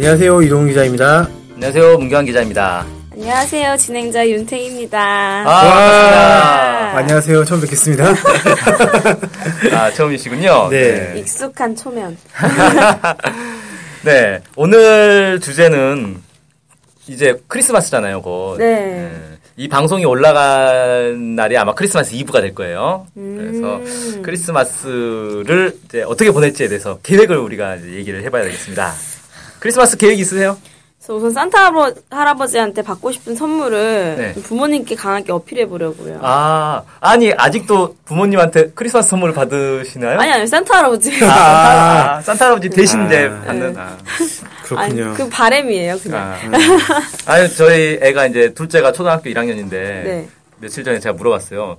안녕하세요 이동 기자입니다. 안녕하세요. 문경환 기자입니다. 안녕하세요. 진행자 윤태입니다. 아, 와, 반갑습니다. 안녕하세요 처음 뵙겠습니다. 아, 처음이시군요. 네. 익숙한 초면. 네. 오늘 주제는 이제 크리스마스잖아요, 곧. 네. 이 방송이 올라간 날이 아마 크리스마스 이브가 될 거예요. 그래서 음. 크리스마스를 이제 어떻게 보낼지에 대해서 계획을 우리가 이제 얘기를 해봐야 되겠습니다. 크리스마스 계획 있으세요? 그래서 우선 산타 할아버- 할아버 지한테 받고 싶은 선물을 네. 부모님께 강하게 어필해 보려고요. 아, 아니, 아직도 부모님한테 크리스마스 선물을 받으시나요? 아니 아니 산타 할아버지. 아, 산타, 아, 산타 할아버지 대신 이제 아. 받는. 아. 그렇군요. 아니, 그 바램이에요 그냥. 아. 아니, 저희 애가 이제 둘째가 초등학교 1학년인데 네. 며칠 전에 제가 물어봤어요.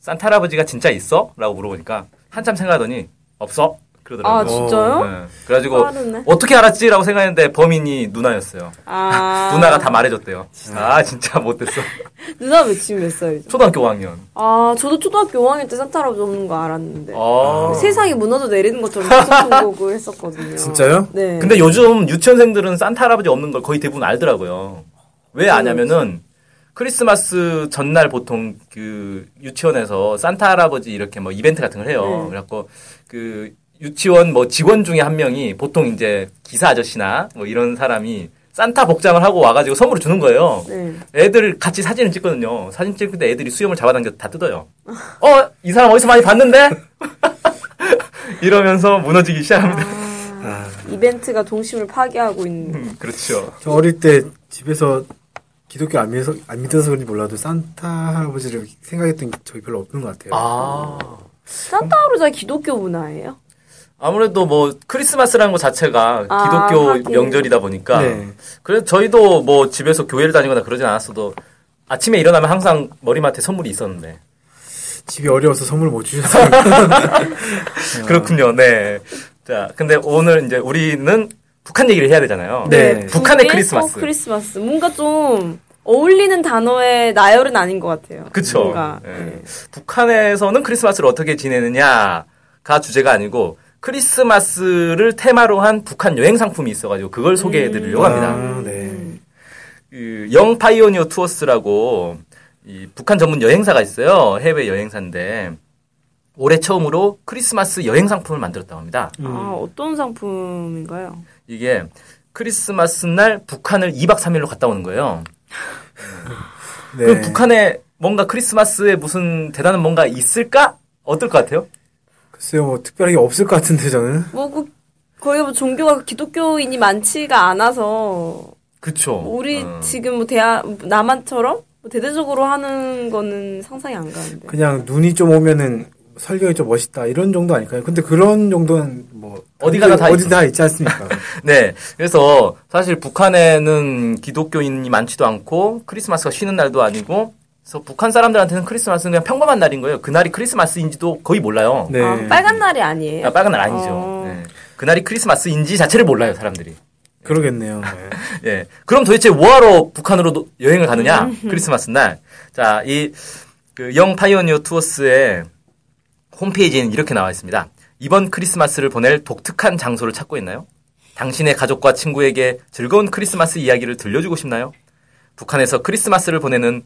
산타 할아버지가 진짜 있어? 라고 물어보니까 한참 생각하더니 없어? 그러더라고요. 아 진짜요? 네. 그래가지고 빠르네. 어떻게 알았지? 라고 생각했는데 범인이 누나였어요. 아 누나가 다 말해줬대요. 아 진짜 못됐어. 누나 몇 지금 몇 살이죠? 초등학교 5학년. 아 저도 초등학교 5학년 때 산타 할아버지 없는 거 알았는데. 어. 세상이 무너져 내리는 것처럼 거고 했었거든요. 진짜요? 네. 근데 요즘 유치원생들은 산타 할아버지 없는 걸 거의 대부분 알더라고요. 왜 아냐면은 크리스마스 전날 보통 그 유치원에서 산타 할아버지 이렇게 뭐 이벤트 같은 걸 해요. 네. 그래갖고 그 유치원 뭐 직원 중에 한 명이 보통 이제 기사 아저씨나 뭐 이런 사람이 산타 복장을 하고 와가지고 선물을 주는 거예요. 네. 애들 같이 사진을 찍거든요. 사진 찍을 때 애들이 수염을 잡아당겨 다 뜯어요. 어, 이 사람 어디서 많이 봤는데? 이러면서 무너지기 시작합니다. 아, 이벤트가 동심을 파괴하고 있는. 음, 그렇죠. 저 어릴 때 집에서 기독교 안 믿어서 안 믿어서 그런지 몰라도 산타 할아버지를 생각했던 게 저희 별로 없는 것 같아요. 아. 산타 할아버지가 기독교 문화예요? 아무래도 뭐 크리스마스라는 것 자체가 아, 기독교 하긴. 명절이다 보니까 네. 그래서 저희도 뭐 집에서 교회를 다니거나 그러진 않았어도 아침에 일어나면 항상 머리맡에 선물이 있었는데 집이 어려워서 선물 못 주셔서 그렇군요. 네. 자, 근데 오늘 이제 우리는 북한 얘기를 해야 되잖아요. 네. 북한의 북의 크리스마스. 또 크리스마스. 뭔가 좀 어울리는 단어의 나열은 아닌 것 같아요. 그쵸. 뭔가. 예. 네. 북한에서는 크리스마스를 어떻게 지내느냐가 주제가 아니고 크리스마스를 테마로 한 북한 여행 상품이 있어가지고 그걸 소개해 드리려고 합니다. 아, 네. 그, Young Pioneer Tours라고 이 북한 전문 여행사가 있어요. 해외 여행사인데 올해 처음으로 크리스마스 여행 상품을 만들었다고 합니다. 아, 어떤 상품인가요? 이게 크리스마스 날 북한을 2박 3일로 갔다 오는 거예요. 네. 그 북한에 뭔가 크리스마스에 무슨 대단한 뭔가 있을까? 어떨 것 같아요? 글쎄요 뭐 특별하게 없을 것 같은데 저는 뭐, 그, 거기 뭐 종교가 기독교인이 많지가 않아서, 그쵸. 우리 어. 지금 뭐 대하, 남한처럼 뭐 대대적으로 하는 거는 상상이 안 가는데. 그냥 눈이 좀 오면은 설경이 좀 멋있다 이런 정도 아닐까요? 근데 그런 정도는 뭐 어디 가나 다 어디. 다 있지 않습니까? 네. 그래서 사실 북한에는 기독교인이 많지도 않고 크리스마스가 쉬는 날도 아니고 그래서 북한 사람들한테는 크리스마스는 그냥 평범한 날인 거예요. 그날이 크리스마스인지도 거의 몰라요. 네. 아, 빨간 날이 아니에요? 아, 빨간 날 아니죠. 어. 네. 그날이 크리스마스인지 자체를 몰라요, 사람들이. 그러겠네요. 예. 그럼 도대체 뭐하러 북한으로 노- 여행을 가느냐? 크리스마스 날. 자, 이, 그, Young Pioneer Tours의 홈페이지에는 이렇게 나와 있습니다. 이번 크리스마스를 보낼 독특한 장소를 찾고 있나요? 당신의 가족과 친구에게 즐거운 크리스마스 이야기를 들려주고 싶나요? 북한에서 크리스마스를 보내는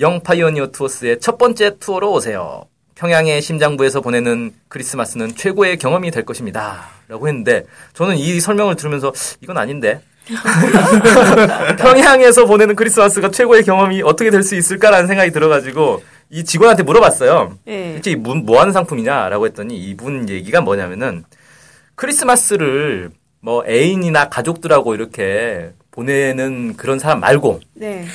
Young Pioneer Tours의 첫 번째 투어로 오세요. 평양의 심장부에서 보내는 크리스마스는 최고의 경험이 될 것입니다. 라고 했는데, 저는 이 설명을 들으면서, 이건 아닌데. 평양에서 보내는 크리스마스가 최고의 경험이 어떻게 될 수 있을까라는 생각이 들어가지고, 이 직원한테 물어봤어요. 예. 대체 이 뭐, 뭐 하는 상품이냐라고 했더니, 이분 얘기가 뭐냐면은, 크리스마스를 뭐 애인이나 가족들하고 이렇게 보내는 그런 사람 말고, 네.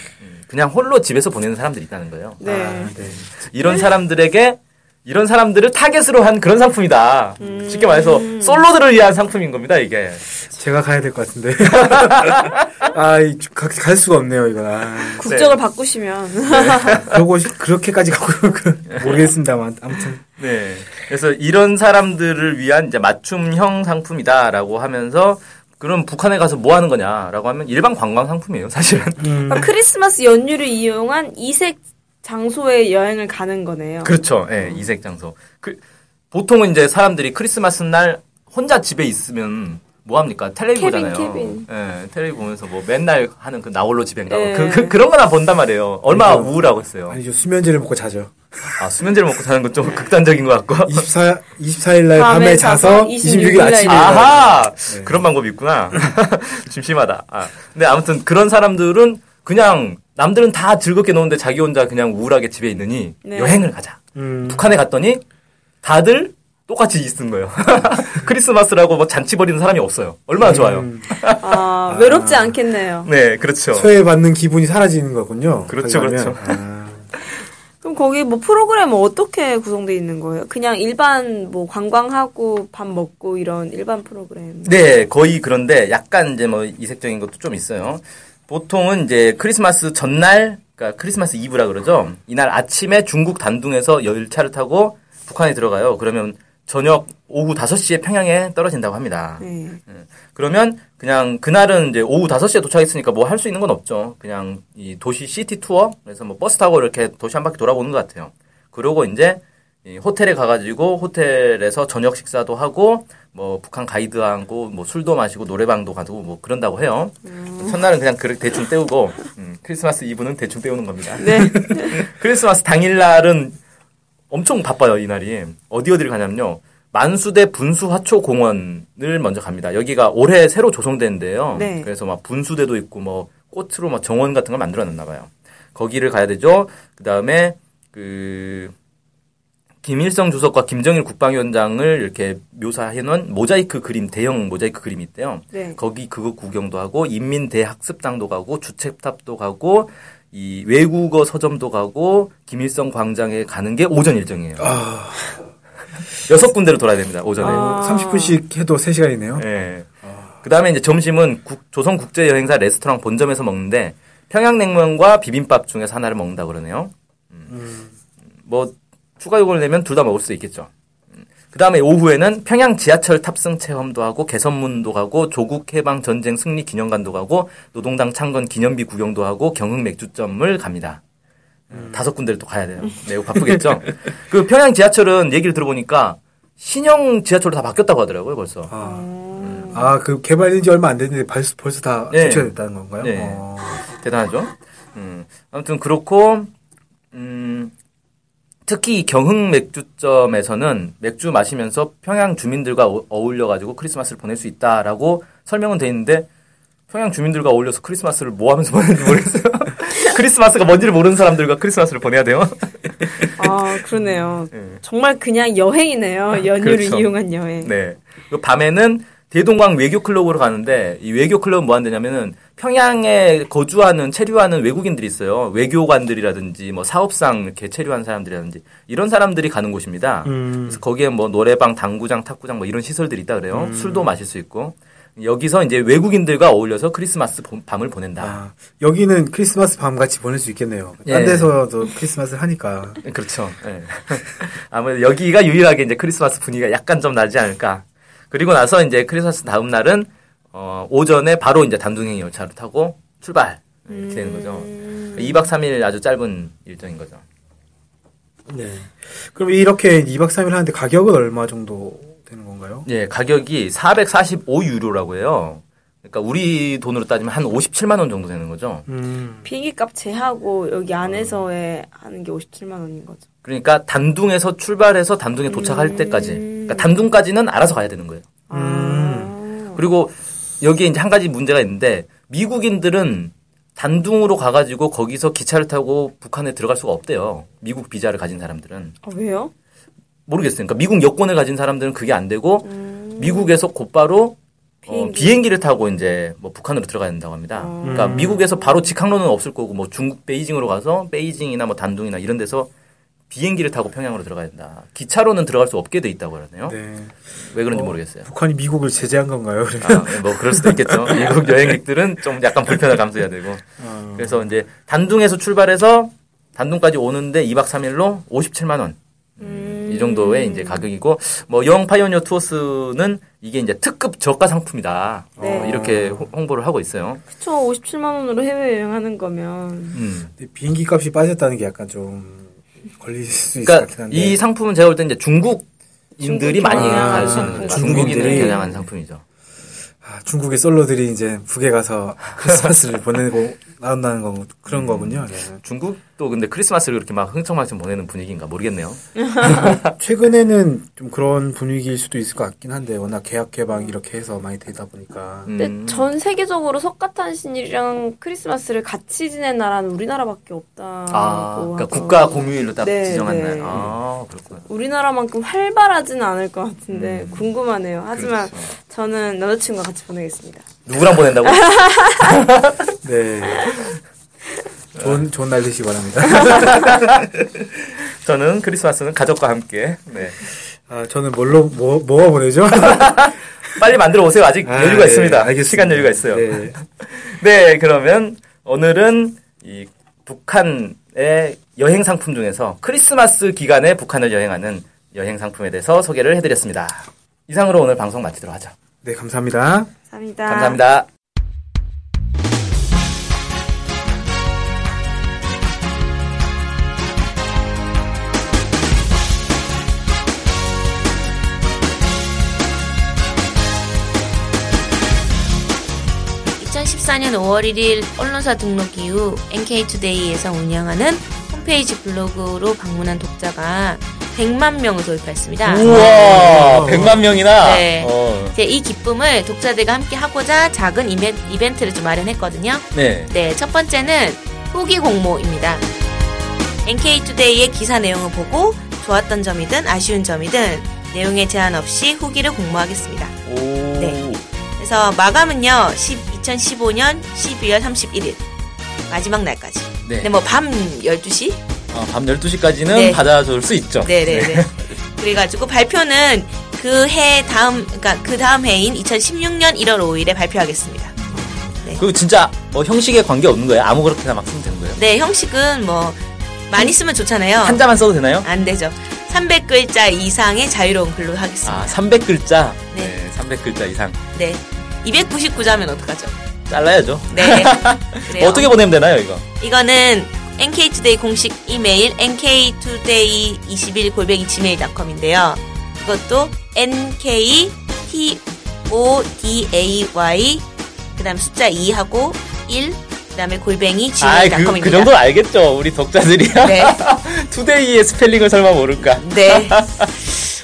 그냥 홀로 집에서 보내는 사람들이 있다는 거예요. 네. 아, 네. 이런 사람들에게 이런 사람들을 타겟으로 한 그런 상품이다. 쉽게 말해서 솔로들을 위한 상품인 겁니다, 이게. 제가 가야 될 것 같은데. 아, 이, 가- 갈 수가 없네요, 이건. 아, 국적을 바꾸시면 그러고, 싶- 그렇게까지 가고, 그- 모르겠습니다만. 아무튼. 네. 그래서 이런 사람들을 위한 이제 맞춤형 상품이다라고 하면서 그럼 북한에 가서 뭐 하는 거냐라고 하면 일반 관광 상품이에요, 사실은. 그러니까 크리스마스 연휴를 이용한 이색 장소에 여행을 가는 거네요. 그렇죠. 예, 이색 장소. 그, 보통은 이제 사람들이 크리스마스 날 혼자 집에 있으면 뭐 합니까? 텔레비 케빈, 보잖아요. 케빈. 예, 텔레비 보면서 뭐 맨날 하는 그 나홀로 집엔가 예. 그, 그, 그런 거나 본단 말이에요. 얼마나 아니죠. 우울하고 있어요. 아니죠. 수면제를 먹고 자죠. 아, 수면제를 먹고 자는 건 좀 극단적인 것 같고. 24, 24일 날 밤에 밤에 자서 자서 26일 26일 아침에. 아하! 네. 그런 방법이 있구나. 좀 심하다. 아. 근데 아무튼 그런 사람들은 그냥 남들은 다 즐겁게 노는데 자기 혼자 그냥 우울하게 집에 있느니 네. 여행을 가자. 음, 북한에 갔더니 다들 똑같이 있는 거예요. 크리스마스라고 뭐 잔치 벌이는 사람이 없어요. 얼마나 좋아요. 음, 아, 외롭지 않겠네요. 네, 그렇죠. 소외받는 기분이 사라지는 거군요. 그렇죠. 그렇죠. 아, 그럼 거기 뭐 프로그램은 어떻게 구성되어 있는 거예요? 그냥 일반 뭐 관광하고 밥 먹고 이런 일반 프로그램. 네, 거의 그런데 약간 이제 뭐 이색적인 것도 좀 있어요. 보통은 이제 크리스마스 전날, 그러니까 크리스마스 이브라 그러죠. 이날 아침에 중국 단둥에서 열차를 타고 북한에 들어가요. 그러면 저녁 오후 5시에 평양에 떨어진다고 합니다. 네. 그러면 그냥 그날은 이제 오후 5시에 도착했으니까 뭐 할 수 있는 건 없죠. 그냥 이 도시 시티 투어 그래서 뭐 버스 타고 이렇게 도시 한 바퀴 돌아보는 것 같아요. 그러고 이제 이 호텔에 가가지고 호텔에서 저녁 식사도 하고 뭐 북한 가이드하고 뭐 술도 마시고 노래방도 가고 뭐 그런다고 해요. 첫날은 그냥 그렇게 대충 때우고 음, 크리스마스 이브는 대충 때우는 겁니다. 네. 크리스마스 당일날은 엄청 바빠요, 이날이. 어디 어디를 가냐면요. 만수대 분수화초 공원을 먼저 갑니다. 여기가 올해 새로 조성된데요. 네. 그래서 막 분수대도 있고 뭐 꽃으로 막 정원 같은 걸 만들어 놨나 봐요. 거기를 가야 되죠. 그 다음에 그 김일성 주석과 김정일 국방위원장을 이렇게 묘사해 놓은 모자이크 그림 대형 모자이크 그림이 있대요. 네. 거기 그거 구경도 하고 인민대학습당도 가고 주책탑도 가고 이 외국어 서점도 가고 김일성 광장에 가는 게 오전 일정이에요. 여섯 군데를 돌아야 됩니다. 오전에. 아. 30분씩 해도 3시간이네요. 예. 그다음에 이제 점심은 국- 조선 국제 여행사 레스토랑 본점에서 먹는데 평양냉면과 비빔밥 중에서 하나를 먹는다 그러네요. 음. 뭐 추가 요금을 내면 둘 다 먹을 수 있겠죠. 그 다음에 오후에는 평양 지하철 탑승 체험도 하고 개선문도 가고 조국 해방 전쟁 승리 기념관도 가고 노동당 창건 기념비 구경도 하고 경흥 맥주점을 갑니다. 다섯 군데를 또 가야 돼요. 매우 바쁘겠죠. 그 평양 지하철은 얘기를 들어보니까 신형 지하철로 다 바뀌었다고 하더라고요, 벌써. 아, 아, 그 개발된 지 얼마 안 됐는데 벌써, 벌써 다 네. 교체가 됐다는 건가요? 네. 어. 대단하죠. 음, 아무튼 그렇고 음, 특히 이 경흥 맥주점에서는 맥주 마시면서 평양 주민들과 어- 어울려 가지고 크리스마스를 보낼 수 있다라고 설명은 돼 있는데 평양 주민들과 어울려서 크리스마스를 뭐 하면서 보내는지 모르겠어요. 크리스마스가 뭔지를 모르는 사람들과 크리스마스를 보내야 돼요. 아, 그러네요. 네. 정말 그냥 여행이네요. 연휴를 그렇죠. 이용한 여행. 네. 그 밤에는 대동강 외교 클럽으로 가는데 이 외교 클럽은 뭐 한다냐면은 평양에 거주하는 체류하는 외국인들이 있어요. 외교관들이라든지 뭐 사업상 이렇게 체류한 사람들이라든지 이런 사람들이 가는 곳입니다. 음. 그래서 거기에 뭐 노래방, 당구장, 탁구장 뭐 이런 시설들이 있다 그래요. 음. 술도 마실 수 있고 여기서 이제 외국인들과 어울려서 크리스마스 봄- 밤을 보낸다. 아, 여기는 크리스마스 밤 같이 보낼 수 있겠네요. 딴 예. 데서도 크리스마스를 하니까. 그렇죠. 예. 아무래도 여기가 유일하게 이제 크리스마스 분위기가 약간 좀 나지 않을까. 그리고 나서 이제 크리스마스 다음 날은 어, 오전에 바로 이제 단둥행 열차를 타고 출발 이렇게 되는 거죠. 2박 3일 아주 짧은 일정인 거죠. 네. 그럼 이렇게 2박 3일 하는데 가격은 얼마 정도 되는 건가요? 예, 가격이 445유로라고 해요. 그러니까 우리 돈으로 따지면 한 57만 원 정도 되는 거죠. 음. 비행기 값 제하고 여기 안에서의 하는 게 57만 원인 거죠. 그러니까 단둥에서 출발해서 단둥에 도착할 때까지. 그러니까 단둥까지는 알아서 가야 되는 거예요. 아. 그리고 여기에 이제 한 가지 문제가 있는데 미국인들은 단둥으로 가가지고 거기서 기차를 타고 북한에 들어갈 수가 없대요. 미국 비자를 가진 사람들은 아, 왜요? 모르겠어요. 그러니까 미국 여권을 가진 사람들은 그게 안 되고 미국에서 곧바로 어, 비행기. 비행기를 타고 이제 뭐 북한으로 들어가야 된다고 합니다. 그러니까 미국에서 바로 직항로는 없을 거고 뭐 중국 베이징으로 가서 베이징이나 뭐 단둥이나 이런 데서 비행기를 타고 평양으로 들어가야 된다. 기차로는 들어갈 수 없게 돼 있다고 그러네요. 네. 왜 그런지 어, 모르겠어요. 북한이 미국을 제재한 건가요? 그러면? 아, 뭐 그럴 수도 있겠죠. 미국 여행객들은 좀 약간 불편을 감수해야 되고. 어, 그래서 이제 단둥에서 출발해서 단둥까지 오는데 2박 3일로 57만 원. 이 정도의 이제 가격이고 뭐 영 파이오니어 투어스는 이게 이제 특급 저가 상품이다. 어, 네. 이렇게 호- 홍보를 하고 있어요. 그쵸, 57만 원으로 해외 여행 하는 거면. 음. 근데 비행기 값이 빠졌다는 게 약간 좀 걸릴 수 있을 것 그러니까 같긴 한데. 이 상품은 제가 볼 때 이제 중국인들이 중국 많이 있는 상품. 중국인을 중국인들이. 겨냥한 상품이죠. 아, 중국의 솔로들이 이제 북에 가서 크리스마스를 보내고 나온다는 거 그런 거군요. 네. 중국 도 근데 크리스마스를 그렇게 막 흥청망청 보내는 분위기인가 모르겠네요. 최근에는 좀 그런 분위기일 수도 있을 것 같긴 한데 워낙 계약 개방 이렇게 해서 많이 되다 보니까 음. 근데 전 세계적으로 석가탄신일이랑 크리스마스를 같이 지낸 나라는 우리나라밖에 없다고. 아, 그러니까. 국가 공휴일로 딱 네, 지정한 네. 날. 아, 그렇구나. 우리나라만큼 활발하지는 않을 것 같은데 궁금하네요. 하지만 그렇죠. 저는 남자친구와 같이 보내겠습니다. 누구랑 보낸다고? 네. 좋은 좋은 날 되시기 바랍니다. 저는 크리스마스는 가족과 함께. 네. 아, 저는 뭘로 뭐 뭐가 보내죠? 빨리 만들어 오세요. 아직 아, 여유가 네, 있습니다. 알겠습니다. 시간 여유가 있어요. 네. 네, 그러면 오늘은 이 북한의 여행 상품 중에서 크리스마스 기간에 북한을 여행하는 여행 상품에 대해서 소개를 해드렸습니다. 이상으로 오늘 방송 마치도록 하죠. 네, 감사합니다. 감사합니다. 감사합니다. (2014년 5월 1일) 언론사 등록 이후 NK투데이에서 운영하는 홈페이지 블로그로 방문한 독자가 100만 명을 돌파했습니다. 우와, 100만 명이나. 네. 어, 이제 이 기쁨을 독자들과 함께 하고자 작은 이벤, 이벤트를 좀 마련했거든요. 네. 네, 첫 번째는 후기 공모입니다. NK투데이의 기사 내용을 보고 좋았던 점이든 아쉬운 점이든 내용에 제한 없이 후기를 공모하겠습니다. 오. 네. 그래서 마감은요, 2015년 12월 31일. 마지막 날까지. 네. 네, 뭐밤 12시? 어, 밤 12시까지는 네. 받아줄 수 있죠. 네네 네. 그래가지고 발표는 그 해 다음, 그러니까 그 다음 해인 2016년 1월 5일에 발표하겠습니다. 그 진짜 뭐 형식에 관계 없는 거예요? 아무렇게나 막 쓰면 되는 거예요? 네, 형식은 뭐, 많이 쓰면 좋잖아요. 한자만 써도 되나요? 안 되죠. 300글자 이상의 자유로운 글로 하겠습니다. 아, 300글자. 네. 네, 300글자 이상. 네. 299자면 어떡하죠? 잘라야죠. 네. 어떻게 보내면 되나요, 이거? 이거는 NK투데이 공식 이메일 nktoday21 골뱅이 gmail.com인데요. 이것도 nktoday 그 다음 숫자 2하고 1 그 다음에 골뱅이 아, 그, gmail.com입니다. 그 정도 알겠죠. 우리 독자들이야. 네. today의 스펠링을 설마 모를까? 네.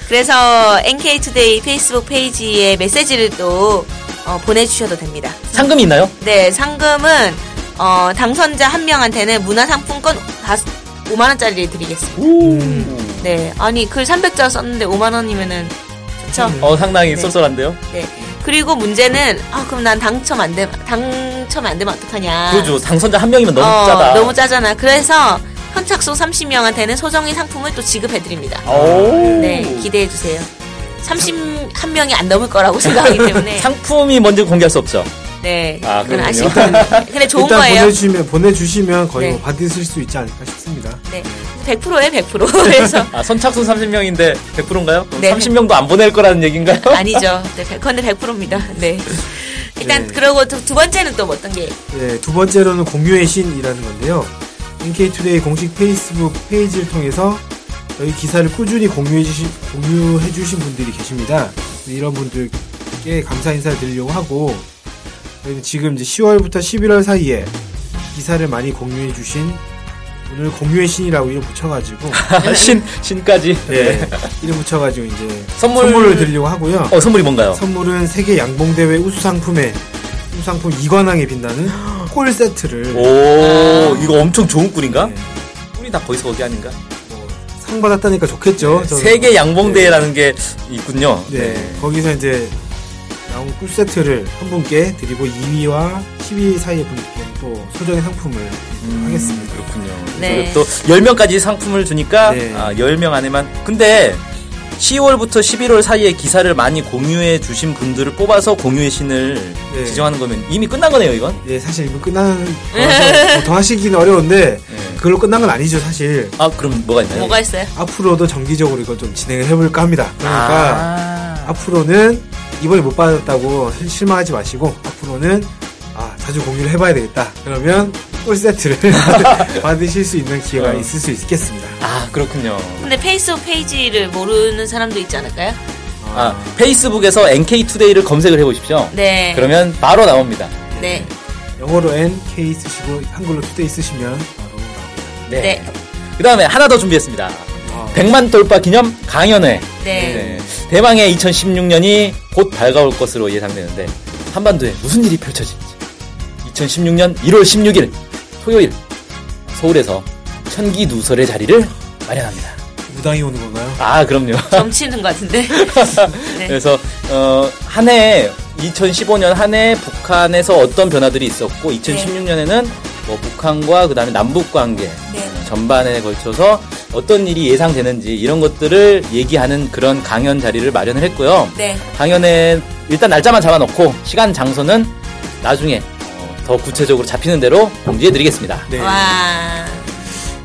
그래서 NK투데이 페이스북 페이지에 메시지를 또 어, 보내주셔도 됩니다. 상금이 있나요? 네, 상금은 어, 당선자 한 명한테는 문화상품권 5만 원짜리를 드리겠습니다. 네, 아니 글 300자 썼는데 5만 원이면은 좋죠. 어, 상당히 네. 쏠쏠한데요? 네. 그리고 문제는 아 그럼 난 당첨 안 되면 당첨 안 되면 어떡하냐. 그러죠. 당선자 한 명이면 너무 어, 짜다. 너무 짜잖아. 그래서 현착소 30명한테는 소정의 상품을 또 지급해 드립니다. 오. 네, 기대해 주세요. 31명이 안 넘을 거라고 생각하기 때문에 상품이 뭔지 공개할 수 없죠. 네, 아, 그건. 아쉽거든요. 근데 좋은 일단 거예요. 보내주시면 보내주시면 거의 네. 뭐 받으실 수 있지 않을까 싶습니다. 네, 100%예요, 100%. 그래서 아, 선착순 30명인데 100%인가요? 그럼 네. 30명도 안 보낼 거라는 얘기인가요? 아니죠. 네, 백- 그건데 100%입니다. 네. 일단 네. 그러고 두, 두 번째는 또 어떤 게 네, 두 번째로는 공유의 신이라는 건데요. NK투데이 공식 페이스북 페이지를 통해서 저희 기사를 꾸준히 공유해 주신, 공유해 주신 분들이 계십니다. 네, 이런 분들께 감사 인사를 드리려고 하고, 저희는 지금 이제 10월부터 11월 사이에 기사를 많이 공유해 주신 오늘 공유의 신이라고 이름 붙여가지고, 신, 신까지. 네, 이름 붙여가지고 이제 선물- 선물 을 드리려고 하고요. 어, 선물이 뭔가요? 선물은 세계 양봉 대회 우수 상품에 우수 상품 2관왕에 빛나는 꿀 세트를 오, 이거 엄청 좋은 꿀인가? 네, 꿀이 다 거기서 거기 아닌가? 뭐, 상 받았다니까 좋겠죠. 저는. 세계 양봉대회라는 게 있군요. 네, 거기서 이제 나온 꿀 세트를 한 분께 드리고 2위와 10위 사이의 분께 또 소정의 상품을 하겠습니다. 그렇군요. 네. 또 10명까지 상품을 주니까 네. 아, 10명 안에만 근데 10월부터 11월 사이에 기사를 많이 공유해 주신 분들을 뽑아서 공유의 신을 네. 지정하는 거면 이미 끝난 거네요, 이건. 예, 사실 이거 끝나는 거라서 더 하시기는 어려운데 네. 그걸로 끝난 건 아니죠, 사실. 아, 그럼 뭐가 있나요? 뭐가 있어요? 앞으로도 정기적으로 이걸 좀 진행을 해볼까 합니다. 그러니까 아. 앞으로는 이번에 못 받았다고 실망하지 마시고 앞으로는 아 자주 공유를 해봐야 되겠다. 그러면 꿀 세트를 받으실 수 있는 기회가 어. 있을 수 있겠습니다. 아, 그렇군요. 근데 페이스북 페이지를 모르는 사람도 있지 않을까요? 아, 페이스북에서 NK투데이를 검색을 해 보십시오. 네. 그러면 바로 나옵니다. 네. 영어로 NK 쓰시고 한글로 투데이 쓰시면 바로 나옵니다. 네. 네. 그 다음에 하나 더 준비했습니다. 아, 100만 돌파 기념 강연회. 네. 네. 대망의 2016년이 곧 밝아올 것으로 예상되는데 한반도에 무슨 일이 펼쳐질지 2016년 1월 16일 토요일 서울에서 천기 누설의 자리를 마련합니다. 무당이 오는 건가요? 아 그럼요. 점치는 것 같은데. 네. 그래서 어, 한 해 2015년 한 해 북한에서 어떤 변화들이 있었고 2016년에는 뭐 북한과 그다음에 남북 관계 네. 전반에 걸쳐서 어떤 일이 예상되는지 이런 것들을 얘기하는 그런 강연 자리를 마련을 했고요. 네. 강연에 일단 날짜만 잡아놓고 시간 장소는 나중에 어, 더 구체적으로 잡히는 대로 공지해 드리겠습니다. 네. 와.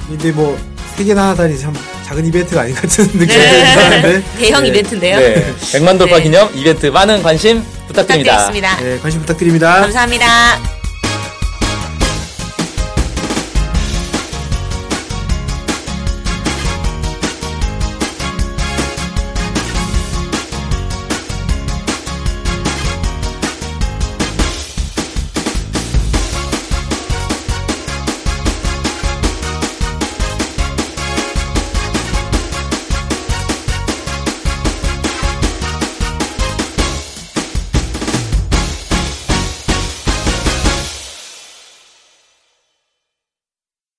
근데 뭐 세 개나 하다니 참 작은 이벤트가 아닌 것 같은 느낌이 네. 드는데 대형 네. 이벤트인데요. 네. 100만 돌파 네. 기념 이벤트 많은 관심 부탁드립니다. 부탁드리겠습니다. 네, 관심 부탁드립니다. 감사합니다.